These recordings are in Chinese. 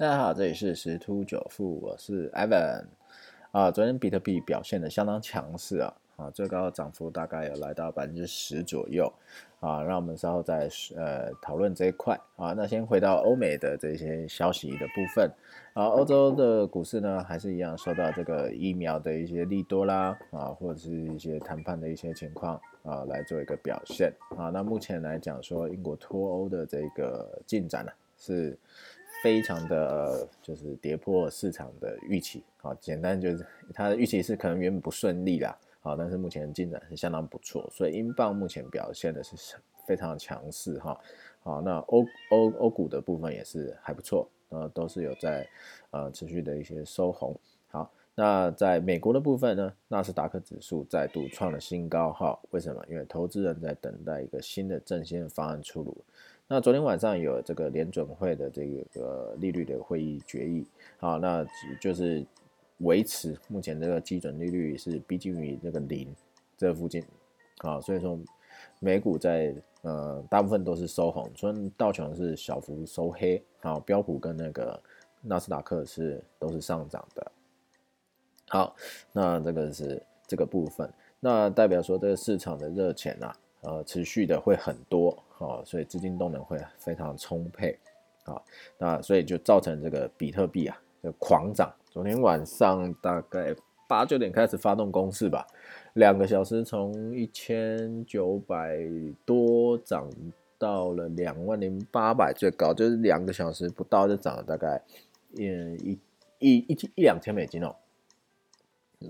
大家好，这里是十突九富，我是 Evan。啊，昨天比特币表现的相当强势啊，啊，最高涨幅大概有来到百分之十左右啊。让我们稍后再呃讨论这一块啊。那先回到欧美的这些消息的部分啊，欧洲的股市呢还是一样受到这个疫苗的一些利多啦啊，或者是一些谈判的一些情况啊来做一个表现啊。那目前来讲说，英国脱欧的这个进展呢是。非常的就是跌破市场的预期，啊，简单就是它的预期是可能原本不顺利啦，好，但是目前进展是相当不错，所以英镑目前表现的是非常强势哈，好，那欧欧欧股的部分也是还不错，呃，都是有在呃持续的一些收红，好，那在美国的部分呢，纳斯达克指数再度创了新高哈，为什么？因为投资人在等待一个新的振兴方案出炉。那昨天晚上有这个联准会的这个利率的会议决议，啊，那就是维持目前这个基准利率是逼近于这个零这附近，啊，所以说美股在呃大部分都是收红，所以道琼是小幅收黑，好，标普跟那个纳斯达克是都是上涨的，好，那这个是这个部分，那代表说这个市场的热钱啊。呃，持续的会很多，哦，所以资金动能会非常充沛，啊，那所以就造成这个比特币啊就狂涨。昨天晚上大概八九点开始发动攻势吧，两个小时从一千九百多涨到了两万零八百，最高就是两个小时不到就涨了大概一一一一一两千美金哦。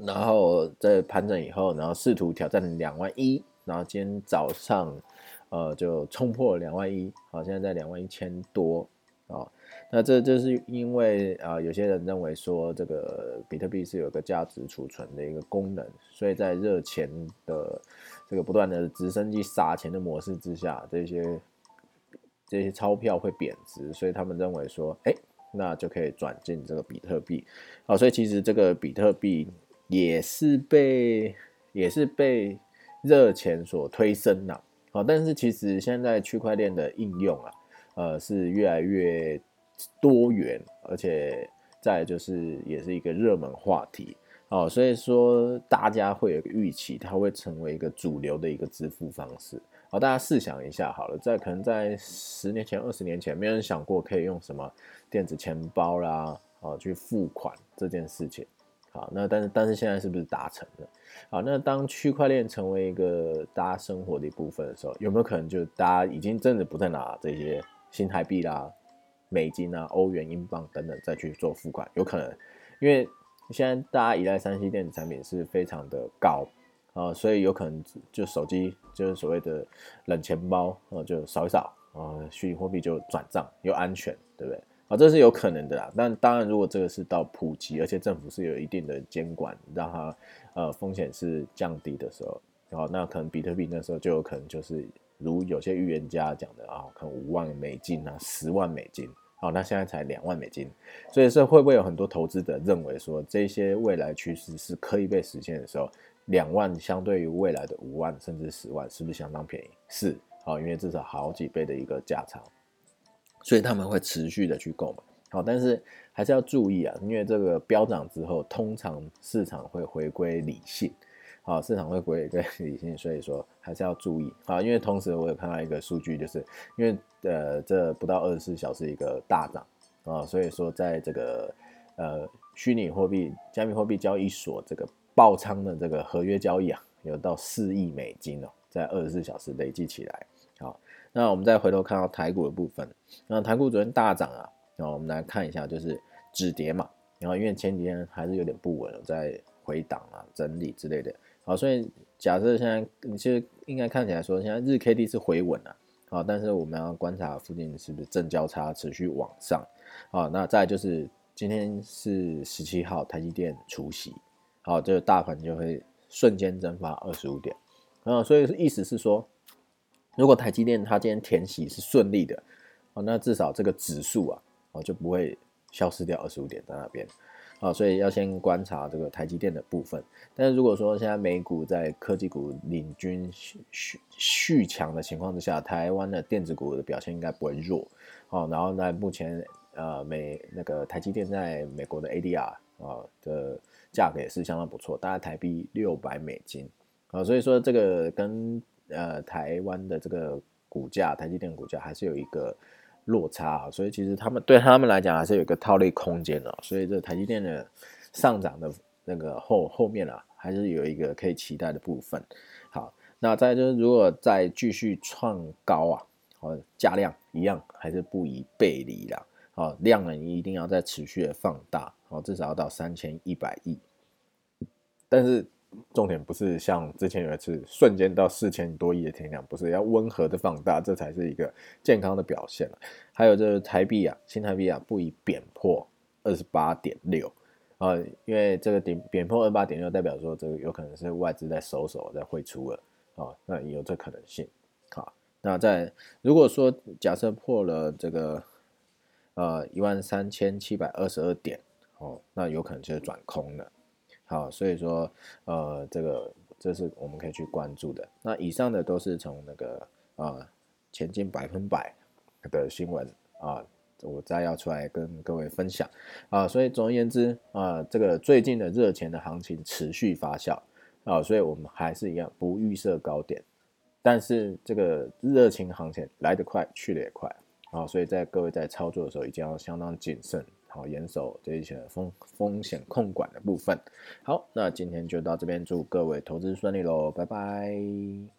然后在盘整以后，然后试图挑战两万一。然后今天早上，呃，就冲破两万一，好，现在在两万一千多啊。那这就是因为啊，有些人认为说这个比特币是有个价值储存的一个功能，所以在热钱的这个不断的直升机撒钱的模式之下，这些这些钞票会贬值，所以他们认为说，哎，那就可以转进这个比特币。好，所以其实这个比特币也是被也是被。热钱所推升呐，好，但是其实现在区块链的应用啊，呃，是越来越多元，而且再就是也是一个热门话题，哦，所以说大家会有个预期，它会成为一个主流的一个支付方式，好，大家试想一下好了，在可能在十年前、二十年前，没有人想过可以用什么电子钱包啦，哦，去付款这件事情。好，那但是但是现在是不是达成了？好，那当区块链成为一个大家生活的一部分的时候，有没有可能就大家已经真的不再拿这些新台币啦、美金啊、欧元、英镑等等再去做付款？有可能，因为现在大家依赖三 C 电子产品是非常的高啊，所以有可能就手机就是所谓的冷钱包啊，就扫一扫啊，虚拟货币就转账又安全，对不对？啊，这是有可能的啦。但当然，如果这个是到普及，而且政府是有一定的监管，让它呃风险是降低的时候，然后那可能比特币那时候就有可能就是如有些预言家讲的啊，可能五万美金啊，十万美金。好，那现在才两万美金，所以说会不会有很多投资者认为说这些未来趋势是可以被实现的时候，两万相对于未来的五万甚至十万，是不是相当便宜？是，好，因为至少好几倍的一个价差。所以他们会持续的去购买，好，但是还是要注意啊，因为这个飙涨之后，通常市场会回归理性，好，市场会回归 理性，所以说还是要注意。啊，因为同时我有看到一个数据，就是因为呃这不到二十四小时一个大涨啊，所以说在这个呃虚拟货币、加密货币交易所这个爆仓的这个合约交易啊，有到四亿美金哦，在二十四小时累计起来。好那我们再回头看到台股的部分，那台股昨天大涨啊，然后我们来看一下，就是止跌嘛，然后因为前几天还是有点不稳，在回档啊、整理之类的，好，所以假设现在其实应该看起来说，现在日 K D 是回稳了，好，但是我们要观察附近是不是正交叉持续往上，好，那再就是今天是十七号台积电除夕，好，这个大盘就会瞬间蒸发二十五点，啊，所以意思是说。如果台积电它今天填息是顺利的，哦，那至少这个指数啊，哦就不会消失掉二十五点在那边，啊，所以要先观察这个台积电的部分。但是如果说现在美股在科技股领军续续续强的情况之下，台湾的电子股的表现应该不会弱，哦，然后在目前呃美那个台积电在美国的 ADR 啊的价格也是相当不错，大概台币六百美金啊，所以说这个跟呃台湾的这个股价，台积电股价还是有一个落差啊，所以其实他们对他们来讲还是有一个套利空间的，所以这台积电的上涨的那个后后面啊，还是有一个可以期待的部分。好，那再就是如果再继续创高啊，好价量一样还是不宜背离啦，好量呢你一定要再持续的放大，好至少要到三千一百亿，但是。重点不是像之前有一次瞬间到四千多亿的天量，不是要温和的放大，这才是一个健康的表现还有就是台币啊，新台币啊，不宜贬破二十八点六啊，因为这个点贬破二十八点六，代表说这个有可能是外资在收手在汇出了啊，那也有这可能性。好，那在如果说假设破了这个呃一万三千七百二十二点哦，那有可能就是转空了。好，所以说，呃，这个这是我们可以去关注的。那以上的都是从那个啊前进百分百的新闻啊，我再要出来跟各位分享啊。所以总而言之啊，这个最近的热钱的行情持续发酵啊，所以我们还是一样不预设高点，但是这个热情行情来得快去得也快啊，所以在各位在操作的时候一定要相当谨慎。好，严守这一些风风险控管的部分。好，那今天就到这边，祝各位投资顺利喽，拜拜。